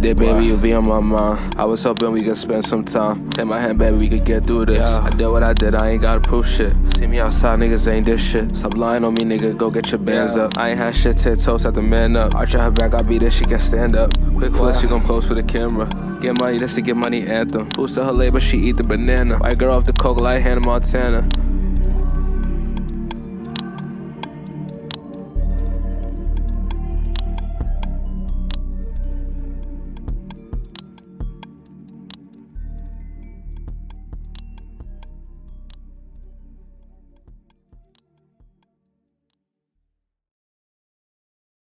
That baby, you be on my mind. I was hoping we could spend some time. Take my hand, baby, we could get through this. Yeah. I did what I did, I ain't gotta prove shit. See me outside, niggas ain't this shit. Stop lying on me, nigga, go get your bands Yeah. up. I ain't had shit, tit toes, at the man up. I try her back, I beat it, she can stand up. Quick flex, she gon' pose for the camera. Get money, this to get money anthem. Who's to her label, she eat the banana. White girl off the coke light Hannah Montana.